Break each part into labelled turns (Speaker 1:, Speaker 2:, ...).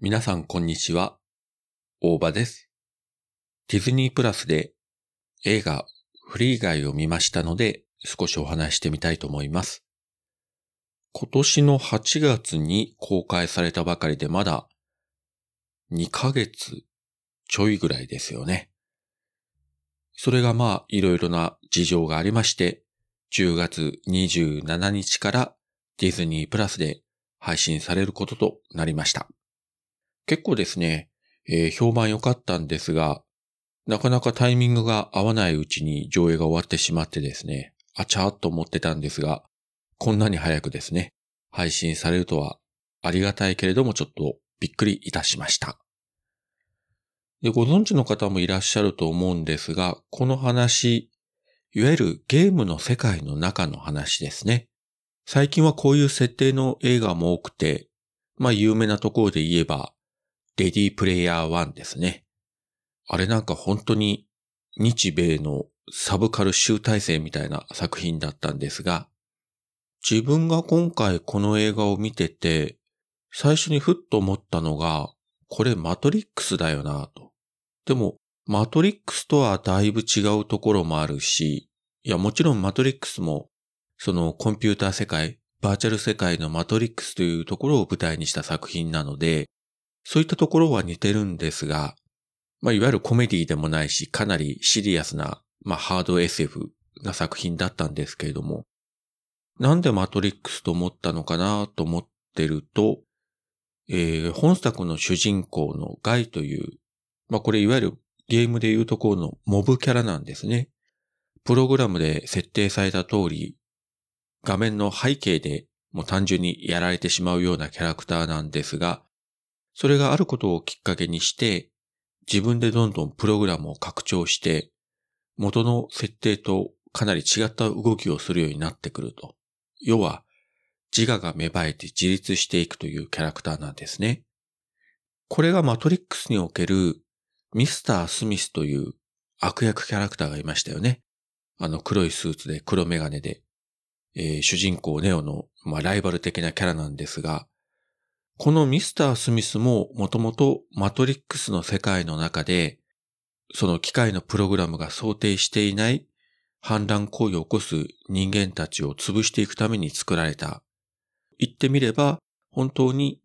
Speaker 1: 皆さんこんにちは。大場です。ディズニープラスで映画フリーガイを見ましたので少しお話してみたいと思います。今年の8月に公開されたばかりでまだ2ヶ月ちょいぐらいですよね。それがまあいろいろな事情がありまして10月27日からディズニープラスで配信されることとなりました。結構ですね、えー、評判良かったんですが、なかなかタイミングが合わないうちに上映が終わってしまってですね、あちゃーっと思ってたんですが、こんなに早くですね、配信されるとはありがたいけれどもちょっとびっくりいたしました。で、ご存知の方もいらっしゃると思うんですが、この話、いわゆるゲームの世界の中の話ですね。最近はこういう設定の映画も多くて、まあ有名なところで言えば、レディープレイヤー1ですね。あれなんか本当に日米のサブカル集大成みたいな作品だったんですが、自分が今回この映画を見てて、最初にふっと思ったのが、これマトリックスだよなと。でも、マトリックスとはだいぶ違うところもあるし、いやもちろんマトリックスも、そのコンピューター世界、バーチャル世界のマトリックスというところを舞台にした作品なので、そういったところは似てるんですが、まあ、いわゆるコメディでもないし、かなりシリアスな、まあ、ハード SF な作品だったんですけれども、なんでマトリックスと思ったのかなと思ってると、えー、本作の主人公のガイという、まあ、これいわゆるゲームでいうところのモブキャラなんですね。プログラムで設定された通り、画面の背景でもう単純にやられてしまうようなキャラクターなんですが、それがあることをきっかけにして、自分でどんどんプログラムを拡張して、元の設定とかなり違った動きをするようになってくると。要は、自我が芽生えて自立していくというキャラクターなんですね。これがマトリックスにおけるミスター・スミスという悪役キャラクターがいましたよね。あの黒いスーツで黒メガネで、えー、主人公ネオの、まあ、ライバル的なキャラなんですが、このミスター・スミスももともとマトリックスの世界の中で、その機械のプログラムが想定していない反乱行為を起こす人間たちを潰していくために作られた。言ってみれば、本当に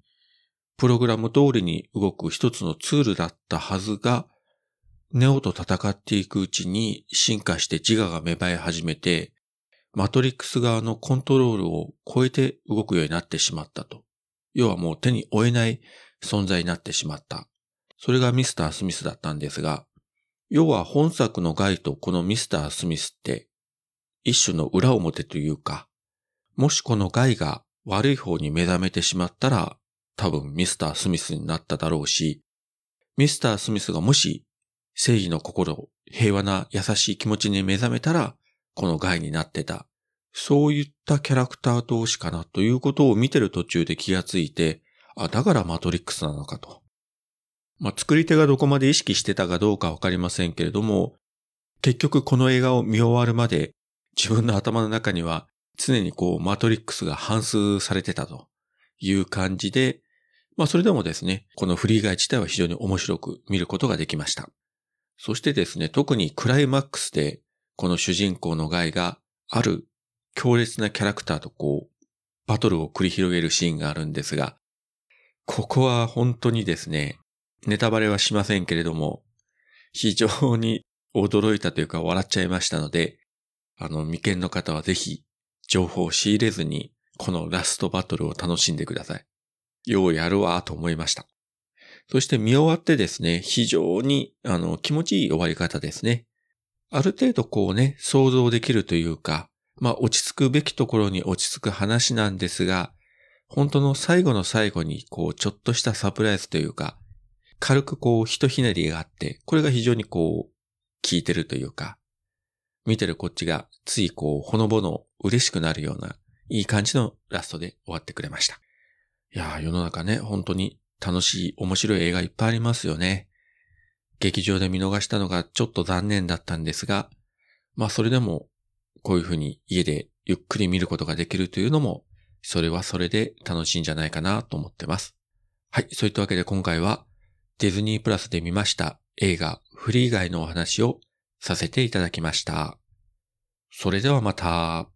Speaker 1: プログラム通りに動く一つのツールだったはずが、ネオと戦っていくうちに進化して自我が芽生え始めて、マトリックス側のコントロールを超えて動くようになってしまったと。要はもう手に負えない存在になってしまった。それがミスター・スミスだったんですが、要は本作のガイとこのミスター・スミスって一種の裏表というか、もしこのガイが悪い方に目覚めてしまったら多分ミスター・スミスになっただろうし、ミスター・スミスがもし正義の心、平和な優しい気持ちに目覚めたらこのガイになってた。そういったキャラクター同士かなということを見てる途中で気がついて、あ、だからマトリックスなのかと。まあ、作り手がどこまで意識してたかどうかわかりませんけれども、結局この映画を見終わるまで自分の頭の中には常にこうマトリックスが反数されてたという感じで、まあそれでもですね、このフリーガイ自体は非常に面白く見ることができました。そしてですね、特にクライマックスでこの主人公のガイがある強烈なキャラクターとこう、バトルを繰り広げるシーンがあるんですが、ここは本当にですね、ネタバレはしませんけれども、非常に驚いたというか笑っちゃいましたので、あの、未見の方はぜひ、情報を仕入れずに、このラストバトルを楽しんでください。ようやるわと思いました。そして見終わってですね、非常に、あの、気持ちいい終わり方ですね。ある程度こうね、想像できるというか、まあ落ち着くべきところに落ち着く話なんですが、本当の最後の最後にこうちょっとしたサプライズというか、軽くこうひとひねりがあって、これが非常にこう効いてるというか、見てるこっちがついこうほのぼの嬉しくなるようないい感じのラストで終わってくれました。いやー世の中ね、本当に楽しい面白い映画いっぱいありますよね。劇場で見逃したのがちょっと残念だったんですが、まあそれでもこういうふうに家でゆっくり見ることができるというのも、それはそれで楽しいんじゃないかなと思ってます。はい、そういったわけで今回はディズニープラスで見ました映画フリー以外のお話をさせていただきました。それではまた。